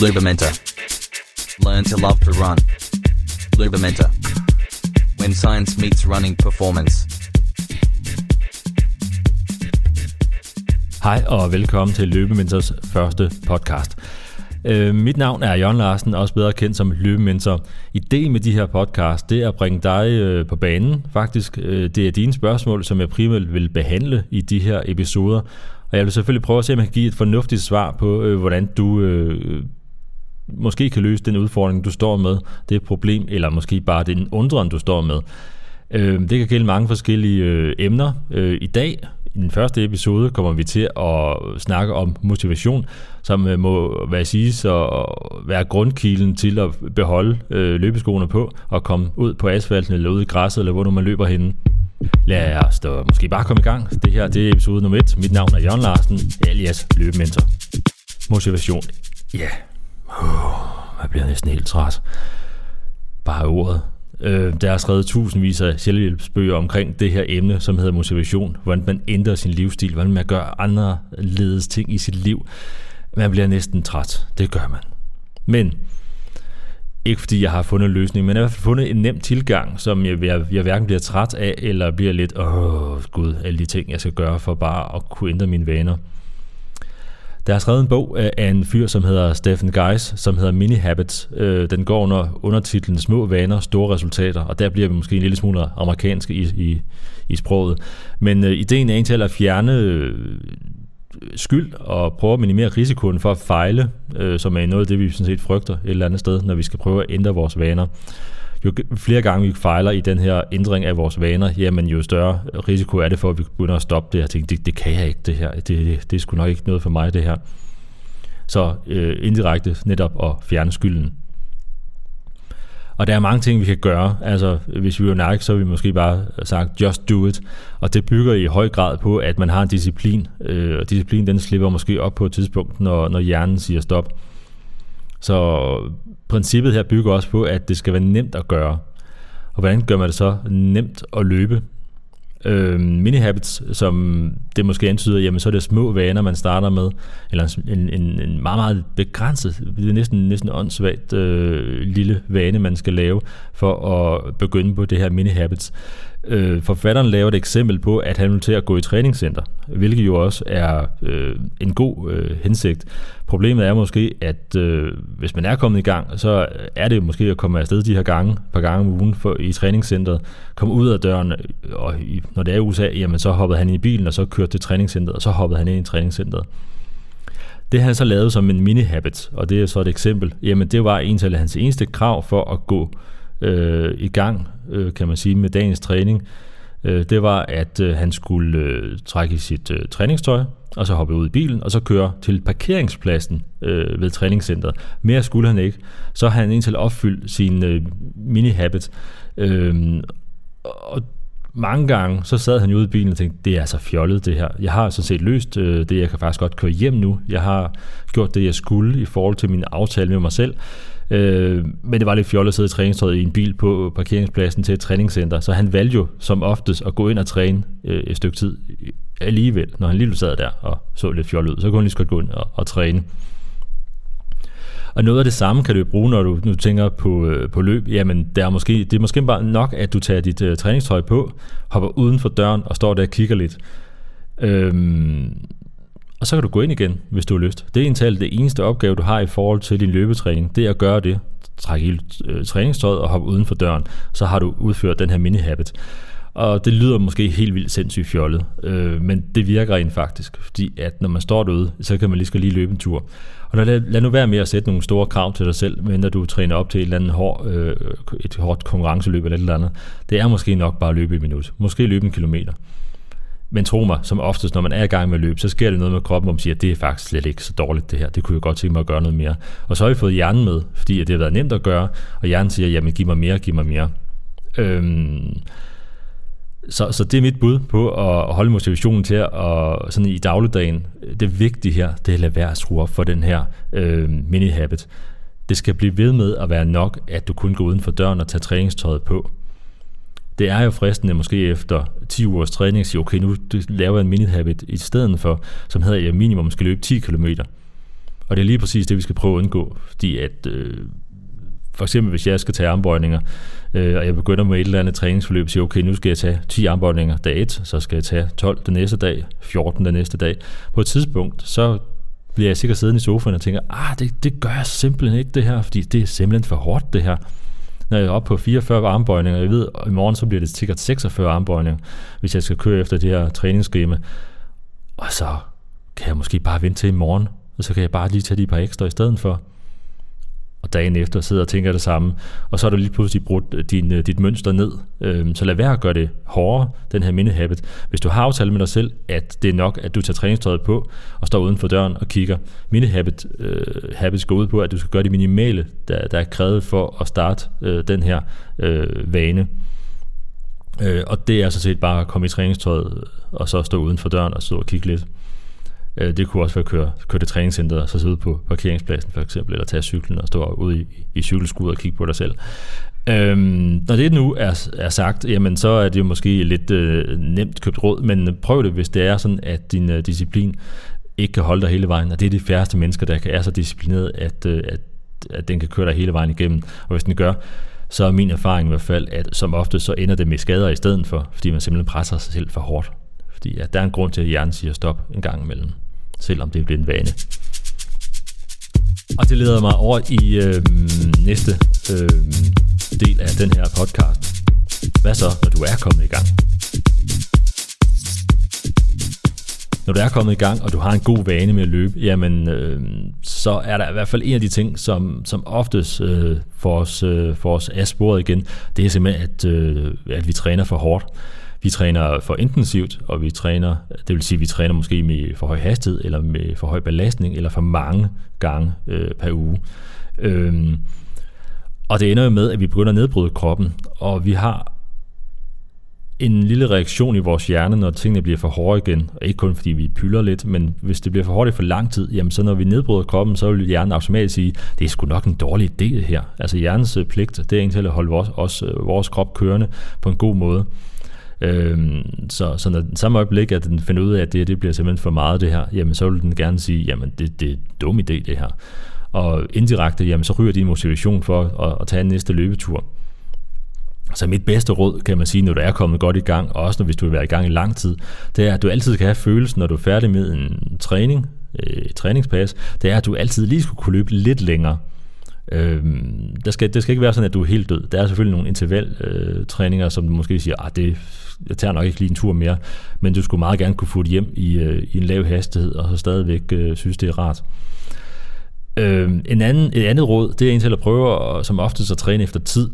Lubamenta. Learn to love to run. Lubamenta. When science meets running performance. Hej og velkommen til Løbementors første podcast. Øh, mit navn er Jørgen Larsen, også bedre kendt som Løbementor. Ideen med de her podcast, det er at bringe dig øh, på banen. Faktisk, øh, det er dine spørgsmål, som jeg primært vil behandle i de her episoder. Og jeg vil selvfølgelig prøve at se, om jeg kan give et fornuftigt svar på, øh, hvordan du øh, måske kan løse den udfordring, du står med, det problem, eller måske bare den undren, du står med. Øh, det kan gælde mange forskellige øh, emner. Øh, I dag, i den første episode, kommer vi til at snakke om motivation, som øh, må være siges at være grundkilen til at beholde øh, løbeskoene på og komme ud på asfalten eller ud i græsset, eller hvor nu man løber henne. Lad os da måske bare komme i gang. Det her det er episode nummer 1. Mit navn er Jørgen Larsen, alias Løbementor. Motivation. Ja. Yeah. Uh, jeg bliver næsten helt træt. Bare ordet. Øh, der er skrevet tusindvis af selvhjælpsbøger omkring det her emne, som hedder motivation. Hvordan man ændrer sin livsstil, hvordan man gør andre ledes ting i sit liv. Man bliver næsten træt. Det gør man. Men ikke fordi jeg har fundet en løsning, men jeg har fundet en nem tilgang, som jeg, jeg, jeg hverken bliver træt af, eller bliver lidt, åh gud, alle de ting, jeg skal gøre for bare at kunne ændre mine vaner. Der er skrevet en bog af en fyr, som hedder Stephen Geis, som hedder Mini Habits. Øh, den går under undertitlen Små vaner, store resultater, og der bliver vi måske en lille smule amerikanske i, i, i sproget. Men øh, ideen er egentlig at fjerne øh, skyld og prøve at minimere risikoen for at fejle, øh, som er noget af det, vi sådan set frygter et eller andet sted, når vi skal prøve at ændre vores vaner jo flere gange vi fejler i den her ændring af vores vaner, jamen jo større risiko er det for, at vi begynder at stoppe det Jeg tænkte, det, det kan jeg ikke det her, det, det, det er sgu nok ikke noget for mig det her. Så øh, indirekte netop at fjerne skylden. Og der er mange ting, vi kan gøre. Altså, hvis vi er Nike, så vil vi måske bare sagt, just do it. Og det bygger i høj grad på, at man har en disciplin. Øh, og disciplin, den slipper måske op på et tidspunkt, når, når hjernen siger stop. Så princippet her bygger også på, at det skal være nemt at gøre. Og hvordan gør man det så nemt at løbe? Øh, mini-habits, som det måske antyder, jamen så er det små vaner, man starter med, eller en, en, en meget, meget begrænset, det er næsten, næsten åndssvagt øh, lille vane, man skal lave for at begynde på det her mini-habits. Øh, forfatteren laver et eksempel på, at han vil til at gå i træningscenter, hvilket jo også er øh, en god øh, hensigt. Problemet er måske, at øh, hvis man er kommet i gang, så er det måske at komme afsted de her gange, par gange om ugen for, i træningscenteret, komme ud af døren, øh, og i, når det er USA, jamen så hoppede han i bilen, og så kørte til træningscenteret, og så hoppede han ind i træningscenteret. Det han så lavet som en mini-habit, og det er så et eksempel. Jamen det var en af hans eneste krav for at gå øh, i gang, øh, kan man sige, med dagens træning, øh, det var, at øh, han skulle øh, trække sit øh, træningstøj, og så hoppe ud i bilen, og så køre til parkeringspladsen øh, ved træningscenteret. Mere skulle han ikke. Så har han indtil opfyldt sin øh, mini-habit. Øh, og mange gange, så sad han jo ude i bilen og tænkte, det er altså fjollet det her. Jeg har sådan set løst øh, det, jeg kan faktisk godt køre hjem nu. Jeg har gjort det, jeg skulle i forhold til min aftale med mig selv. Øh, men det var lidt fjollet at sidde i træningstøjet i en bil på parkeringspladsen til et træningscenter, så han valgte jo som oftest at gå ind og træne øh, et stykke tid alligevel, når han lige sad der og så lidt fjollet ud, så kunne han lige så godt gå ind og, og træne. Og noget af det samme kan du bruge, når du nu tænker på, øh, på løb. Jamen, der er måske, det er måske bare nok, at du tager dit øh, træningstøj på, hopper uden for døren og står der og kigger lidt. Øhm, og så kan du gå ind igen, hvis du har lyst. Det er egentlig det eneste opgave, du har i forhold til din løbetræning. Det er at gøre det. Trække hele øh, træningstøjet og hoppe uden for døren. Så har du udført den her mini-habit. Og det lyder måske helt vildt sindssygt fjollet, øh, men det virker rent faktisk, fordi at når man står derude, så kan man lige skal lige løbe en tur. Og lad, lad nu være med at sætte nogle store krav til dig selv, men når du træner op til et eller andet hård, øh, et hårdt konkurrenceløb eller et eller andet. Det er måske nok bare at løbe et minut. Måske løbe en kilometer. Men tro mig, som oftest, når man er i gang med at løbe, så sker det noget med kroppen, hvor man siger, at det er faktisk slet ikke så dårligt det her. Det kunne jeg godt tænke mig at gøre noget mere. Og så har vi fået hjernen med, fordi det har været nemt at gøre, og hjernen siger, jamen giv mig mere, giv mig mere. Øhm, så, så det er mit bud på at holde motivationen til at sådan i dagligdagen. Det vigtige her, det er at lade være at skrue op for den her øh, mini-habit. Det skal blive ved med at være nok, at du kun går uden for døren og tager træningstøjet på. Det er jo fristende måske efter 10 ugers træning at sige, okay, nu laver jeg en mini-habit i stedet for, som hedder, at jeg minimum skal løbe 10 km. Og det er lige præcis det, vi skal prøve at undgå, fordi at øh, for eksempel hvis jeg skal tage armbøjninger, øh, og jeg begynder med et eller andet træningsforløb, og siger, okay, nu skal jeg tage 10 armbøjninger dag 1, så skal jeg tage 12 den næste dag, 14 den næste dag. På et tidspunkt, så bliver jeg sikkert siddende i sofaen og tænker, ah, det, det gør jeg simpelthen ikke det her, fordi det er simpelthen for hårdt det her. Når jeg er oppe på 44 armbøjninger, jeg ved, at i morgen så bliver det sikkert 46 armbøjninger, hvis jeg skal køre efter det her træningsskema. Og så kan jeg måske bare vente til i morgen, og så kan jeg bare lige tage de par ekstra i stedet for og dagen efter sidder og tænker det samme, og så har du lige pludselig brudt øh, din, øh, dit mønster ned. Øhm, så lad være at gøre det hårdere, den her mini-habit. Hvis du har aftalt med dig selv, at det er nok, at du tager træningstøjet på og står uden for døren og kigger. Mini-habit øh, habits går ud på, at du skal gøre det minimale, der, der er krævet for at starte øh, den her øh, vane. Øh, og det er så set bare at komme i træningstøjet og så stå uden for døren og stå og kigge lidt. Øh, det kunne også være at køre, køre til træningscenteret og så sidde på parkeringspladsen for eksempel, eller tage cyklen og stå ude i, i cykelskud og kigge på dig selv. Øhm, når det nu er, er sagt, jamen så er det jo måske lidt øh, nemt købt råd, men prøv det, hvis det er sådan, at din øh, disciplin ikke kan holde dig hele vejen, og det er de færreste mennesker, der er så disciplineret, at, øh, at, at den kan køre dig hele vejen igennem. Og hvis den gør, så er min erfaring i hvert fald, at som ofte så ender det med skader i stedet for, fordi man simpelthen presser sig selv for hårdt. Fordi at der er en grund til, at hjernen siger stop en gang imellem selvom det bliver en vane. Og det leder mig over i øh, næste øh, del af den her podcast. Hvad så, når du er kommet i gang? Når du er kommet i gang, og du har en god vane med at løbe, jamen, øh, så er der i hvert fald en af de ting, som, som oftest øh, får, os, øh, os af sporet igen, det er simpelthen, at, øh, at vi træner for hårdt. Vi træner for intensivt, og vi træner, det vil sige, at vi træner måske med for høj hastighed, eller med for høj belastning, eller for mange gange øh, per uge. Øhm, og det ender jo med, at vi begynder at nedbryde kroppen, og vi har en lille reaktion i vores hjerne, når tingene bliver for hårde igen. Og ikke kun fordi vi pyller lidt, men hvis det bliver for hårdt i for lang tid, jamen så når vi nedbryder kroppen, så vil hjernen automatisk sige, det er sgu nok en dårlig idé det her. Altså hjernens øh, pligt, det er egentlig at holde vores, os, øh, vores krop kørende på en god måde. Øhm, så, så når samme øjeblik, at den finder ud af, at det, det bliver simpelthen for meget det her, jamen så vil den gerne sige, jamen det, det er en dum idé det her. Og indirekte, jamen så ryger din motivation for at, at tage en næste løbetur. Så mit bedste råd, kan man sige, når du er kommet godt i gang, og også når hvis du vil være i gang i lang tid, det er, at du altid kan have følelsen, når du er færdig med en træning, øh, et træningspas, det er, at du altid lige skulle kunne løbe lidt længere. Øh, der skal, det skal ikke være sådan, at du er helt død. Der er selvfølgelig nogle intervaltræninger, øh, som du måske siger, at det, jeg tager nok ikke lige en tur mere, men du skulle meget gerne kunne få det hjem i, øh, i en lav hastighed, og så stadigvæk øh, synes, det er rart. Øh, en anden, et andet råd, det er egentlig at prøve at, som oftest at træne efter tid.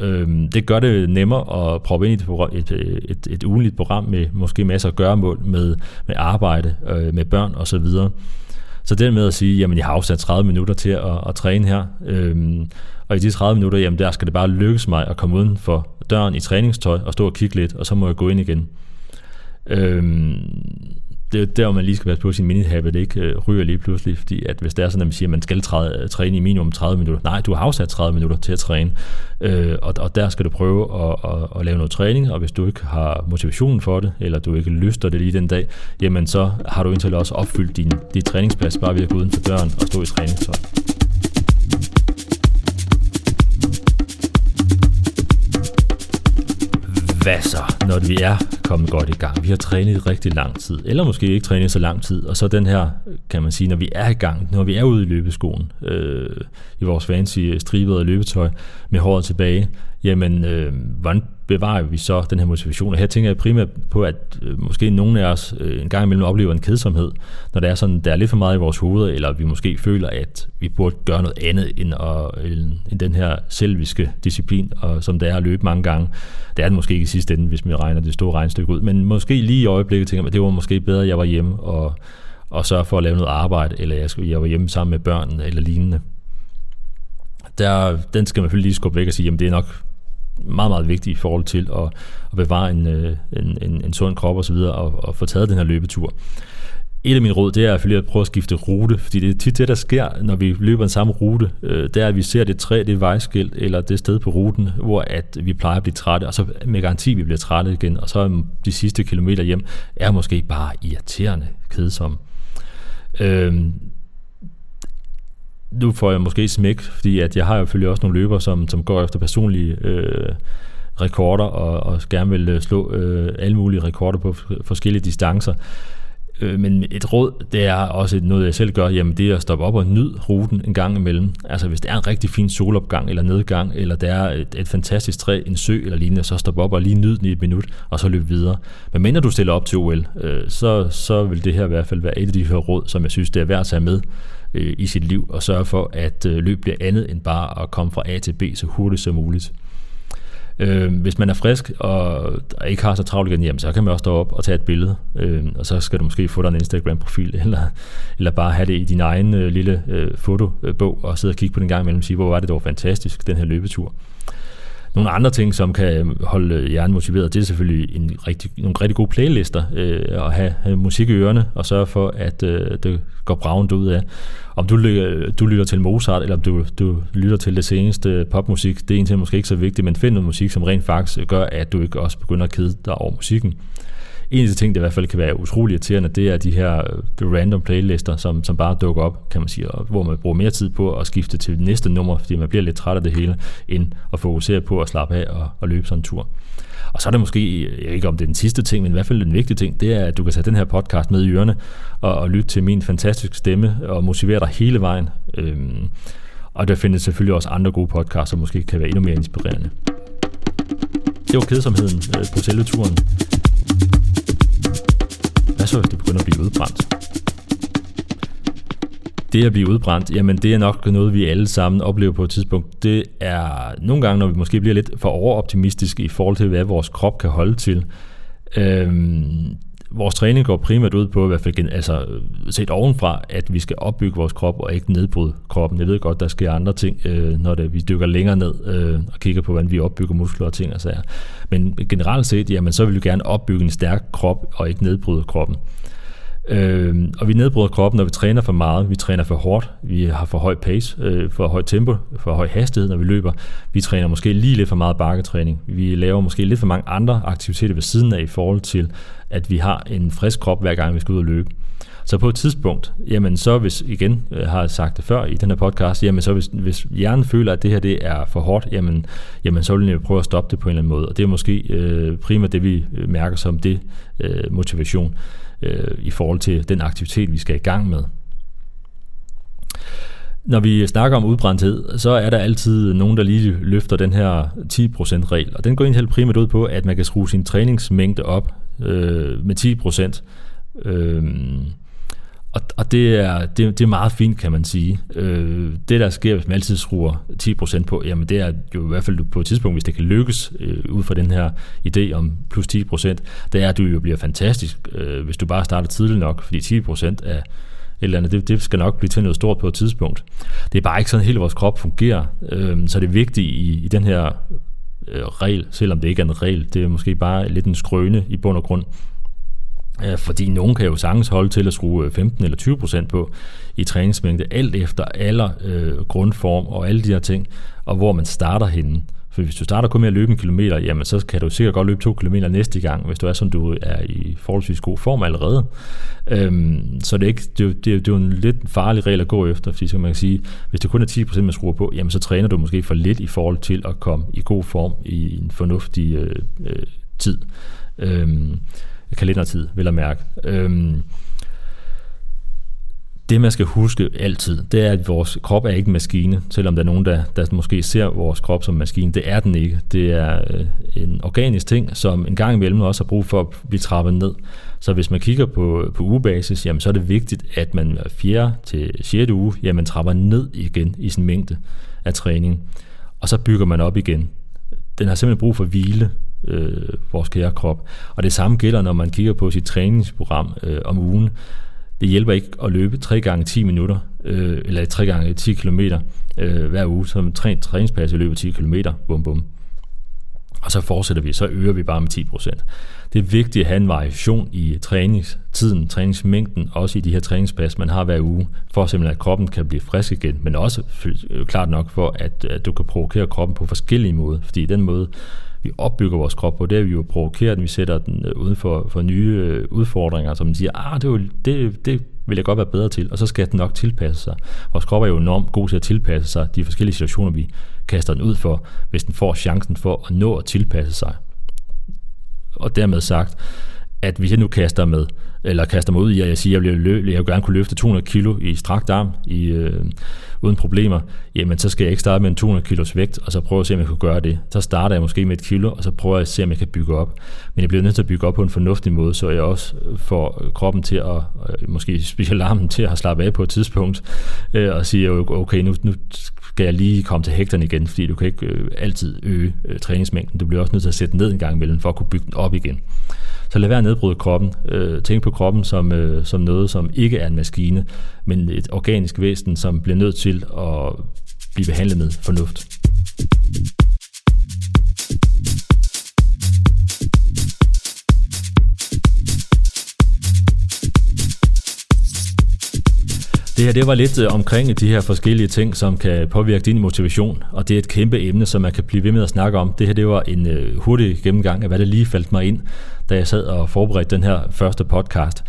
Øh, det gør det nemmere at proppe ind i et, et, et, et ugenligt program med måske masser af gøremål, med, med arbejde, øh, med børn osv., så det med at sige, jamen jeg har afsat 30 minutter til at, at træne her, øhm, og i de 30 minutter, jamen der skal det bare lykkes mig at komme uden for døren i træningstøj og stå og kigge lidt, og så må jeg gå ind igen. Øhm, det er der, hvor man lige skal passe på, sin minihabit, ikke øh, ryger lige pludselig, fordi at hvis det er sådan, at man siger, at man skal træde, øh, træne i minimum 30 minutter, nej, du har afsat 30 minutter til at træne, øh, og, og der skal du prøve at, at, at lave noget træning, og hvis du ikke har motivationen for det, eller du ikke lyster det lige den dag, jamen så har du indtil også opfyldt din, din træningsplads bare ved at gå uden for døren og stå i træningstøj. Hvad så, når vi er kommet godt i gang? Vi har trænet i rigtig lang tid, eller måske ikke trænet så lang tid, og så den her, kan man sige, når vi er i gang, når vi er ude i løbeskoen, øh, i vores fancy øh, stribede løbetøj, med håret tilbage, jamen, øh, hvordan bevarer vi så den her motivation? Og her tænker jeg primært på, at øh, måske nogle af os øh, en gang imellem oplever en kedsomhed, når det er sådan, der er lidt for meget i vores hoveder, eller vi måske føler, at vi burde gøre noget andet end, at, end, end den her selviske disciplin, og som det er at løbe mange gange. Det er det måske ikke i sidste ende, hvis vi regner det store regnstykke ud, men måske lige i øjeblikket tænker man, at det var måske bedre, at jeg var hjemme og, og sørge for at lave noget arbejde, eller jeg, jeg var hjemme sammen med børnene eller lignende. Der, den skal man selvfølgelig lige skubbe væk og sige, jamen det er nok meget, meget vigtigt i forhold til at, at bevare en, øh, en, en, en sund krop osv., og, og, og få taget den her løbetur. Et af mine råd, det er selvfølgelig at prøve at skifte rute, fordi det er tit det, der sker, når vi løber en samme rute. Øh, det er, at vi ser det træ, det vejskilt, eller det sted på ruten, hvor at vi plejer at blive trætte, og så med garanti, vi bliver trætte igen, og så de sidste kilometer hjem, er måske bare irriterende kedsomme. Øh, nu får jeg måske smæk, fordi at jeg har jo selvfølgelig også nogle løbere, som, som går efter personlige øh, rekorder og, og gerne vil øh, slå øh, alle mulige rekorder på forskellige distancer. Øh, men et råd, det er også noget, jeg selv gør, jamen det er at stoppe op og nyde ruten en gang imellem. Altså hvis det er en rigtig fin solopgang eller nedgang, eller der er et, et fantastisk træ, en sø eller lignende, så stop op og lige nyde den i et minut, og så løb videre. Men mindre du stiller op til OL, øh, så, så vil det her i hvert fald være et af de her råd, som jeg synes, det er værd at tage med øh, i sit liv, og sørge for, at øh, løb bliver andet end bare at komme fra A til B så hurtigt som muligt. Øh, hvis man er frisk og ikke har så travlt igen, jamen, så kan man også stå op og tage et billede, øh, og så skal du måske få dig en Instagram-profil, eller, eller bare have det i din egen øh, lille øh, fotobog, og sidde og kigge på den gang imellem og sige, hvor var det dog fantastisk, den her løbetur. Nogle andre ting, som kan holde hjernen motiveret, det er selvfølgelig en rigtig, nogle rigtig gode playlister, øh, at have, have musik i ørerne, og sørge for, at øh, det går bravende ud af. Om du, du lytter til Mozart, eller om du, du lytter til det seneste popmusik, det er egentlig måske ikke så vigtigt, men find noget musik, som rent faktisk gør, at du ikke også begynder at kede dig over musikken. En af de ting, der i hvert fald kan være utrolig irriterende, det er de her the random playlister, som, som bare dukker op, kan man sige, og hvor man bruger mere tid på at skifte til næste nummer, fordi man bliver lidt træt af det hele, end at fokusere på at slappe af og, og løbe sådan en tur. Og så er det måske, jeg ikke om det er den sidste ting, men i hvert fald den vigtige ting, det er, at du kan tage den her podcast med i ørerne og, og lytte til min fantastiske stemme og motivere dig hele vejen. Øhm, og der findes selvfølgelig også andre gode podcasts, som måske kan være endnu mere inspirerende. Det var kedsomheden øh, på selve turen også, hvis det begynder at blive udbrændt? Det at blive udbrændt, jamen det er nok noget, vi alle sammen oplever på et tidspunkt. Det er nogle gange, når vi måske bliver lidt for overoptimistiske i forhold til, hvad vores krop kan holde til. Øhm, vores træning går primært ud på, i hvert fald altså, set ovenfra, at vi skal opbygge vores krop og ikke nedbryde kroppen. Jeg ved godt, der sker andre ting, øh, når det, vi dykker længere ned øh, og kigger på, hvordan vi opbygger muskler og ting og sager. Men generelt set, jamen, så vil vi gerne opbygge en stærk krop og ikke nedbryde kroppen. Øh, og vi nedbryder kroppen, når vi træner for meget. Vi træner for hårdt. Vi har for høj pace, øh, for højt tempo, for høj hastighed, når vi løber. Vi træner måske lige lidt for meget bakketræning. Vi laver måske lidt for mange andre aktiviteter ved siden af i forhold til, at vi har en frisk krop, hver gang vi skal ud og løbe. Så på et tidspunkt, jamen så hvis, igen øh, har jeg sagt det før i den her podcast, jamen så hvis, hvis hjernen føler, at det her det er for hårdt, jamen, jamen så vil jeg prøve at stoppe det på en eller anden måde. Og det er måske øh, primært det, vi øh, mærker som det øh, motivation øh, i forhold til den aktivitet, vi skal i gang med. Når vi snakker om udbrændthed, så er der altid nogen, der lige løfter den her 10% regel, og den går egentlig primært ud på, at man kan skrue sin træningsmængde op øh, med 10%. Øh, og, og det, er, det, det er meget fint, kan man sige. Øh, det, der sker, hvis man altid skruer 10% på, jamen det er jo i hvert fald på et tidspunkt, hvis det kan lykkes øh, ud fra den her idé om plus 10%, det er, at du jo bliver fantastisk, øh, hvis du bare starter tidligt nok, fordi 10% af et eller andet, det, det skal nok blive til noget stort på et tidspunkt. Det er bare ikke sådan, hele vores krop fungerer. Øh, så det er vigtigt i, i den her øh, regel, selvom det ikke er en regel, det er måske bare lidt en skrøne i bund og grund, Øh, fordi nogen kan jo sagtens holde til at skrue øh, 15 eller 20 procent på i træningsmængde, alt efter alder, øh, grundform og alle de her ting, og hvor man starter henne. For hvis du starter kun med at løbe en kilometer, jamen så kan du sikkert godt løbe to kilometer næste gang, hvis du er som du er i forholdsvis god form allerede. Øhm, så det er, ikke, det, er, det, er, det er jo en lidt farlig regel at gå efter, fordi så man kan sige, hvis det kun er 10% man skruer på, jamen så træner du måske for lidt i forhold til at komme i god form i en fornuftig øh, øh, tid. Øhm, kalendertid, vil jeg mærke. Øhm, det man skal huske altid, det er, at vores krop er ikke en maskine, selvom der er nogen, der, der måske ser vores krop som en maskine. Det er den ikke. Det er øh, en organisk ting, som en gang imellem også har brug for at blive trappet ned. Så hvis man kigger på, på ugebasis, jamen, så er det vigtigt, at man hver 4. til 6. uge, jamen, trapper ned igen i sin mængde af træning. Og så bygger man op igen. Den har simpelthen brug for hvile, øh, vores kære krop. Og det samme gælder, når man kigger på sit træningsprogram øh, om ugen. Det hjælper ikke at løbe 3 gange 10 minutter, øh, eller 3 gange 10 km øh, hver uge, som træ, træningspas i løbet 10 km, bum bum. Og så fortsætter vi, så øger vi bare med 10%. Det er vigtigt at have en variation i træningstiden, træningsmængden, også i de her træningspas, man har hver uge, for simpelthen at kroppen kan blive frisk igen, men også øh, klart nok for, at, at du kan provokere kroppen på forskellige måder, fordi den måde, vi opbygger vores krop på, det er vi jo provokeret, vi sætter den øh, uden for, for nye øh, udfordringer, som siger, ah, det, vil, det, det vil jeg godt være bedre til, og så skal den nok tilpasse sig. Vores krop er jo enormt god til at tilpasse sig de forskellige situationer, vi kaster den ud for, hvis den får chancen for at nå at tilpasse sig. Og dermed sagt, at hvis jeg nu kaster med, eller kaster mig ud i, at jeg siger, at jeg bliver lø- jeg vil gerne kunne løfte 200 kilo i strakt arm i, øh, uden problemer, jamen så skal jeg ikke starte med en 200 kilos vægt, og så prøve at se, om jeg kan gøre det. Så starter jeg måske med et kilo, og så prøver jeg at se, om jeg kan bygge op. Men jeg bliver nødt til at bygge op på en fornuftig måde, så jeg også øh, får kroppen til at, øh, måske specielt armen til at slappe af på et tidspunkt, øh, og sige, okay, nu, nu skal jeg lige komme til hægterne igen, fordi du kan ikke øh, altid øge øh, træningsmængden. Du bliver også nødt til at sætte den ned en gang imellem, for at kunne bygge den op igen. Så lad være at nedbryde kroppen. Øh, tænk på kroppen som, øh, som noget, som ikke er en maskine, men et organisk væsen, som bliver nødt til at blive behandlet med fornuft. Det her det var lidt øh, omkring de her forskellige ting, som kan påvirke din motivation, og det er et kæmpe emne, som man kan blive ved med at snakke om. Det her det var en øh, hurtig gennemgang af, hvad der lige faldt mig ind, da jeg sad og forberedte den her første podcast.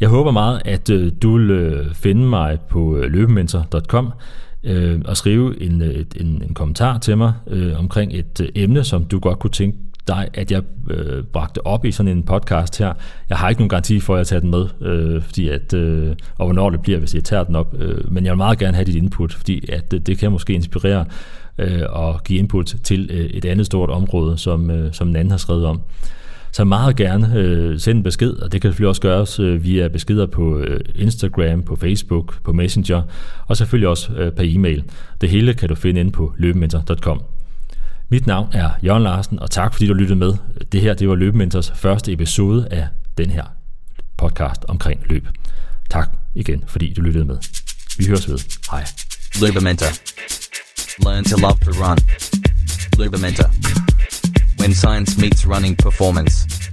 Jeg håber meget, at øh, du vil finde mig på løbementor.com og skrive en, en, en kommentar til mig omkring et emne, som du godt kunne tænke dig, at jeg øh, bragte op i sådan en podcast her. Jeg har ikke nogen garanti for, at jeg tager den med, øh, fordi at, øh, og hvornår det bliver, hvis jeg tager den op. Øh, men jeg vil meget gerne have dit input, fordi at, øh, det kan måske inspirere øh, og give input til øh, et andet stort område, som, øh, som en anden har skrevet om. Så meget gerne øh, send en besked, og det kan selvfølgelig også gøres øh, via beskeder på øh, Instagram, på Facebook, på Messenger, og selvfølgelig også øh, per e-mail. Det hele kan du finde inde på løbementer.com. Mit navn er Jørgen Larsen, og tak fordi du lyttede med. Det her det var Løbementors første episode af den her podcast omkring løb. Tak igen, fordi du lyttede med. Vi høres ved. Hej. Løbementor. Learn to love to run. Løbementor. When science meets running performance.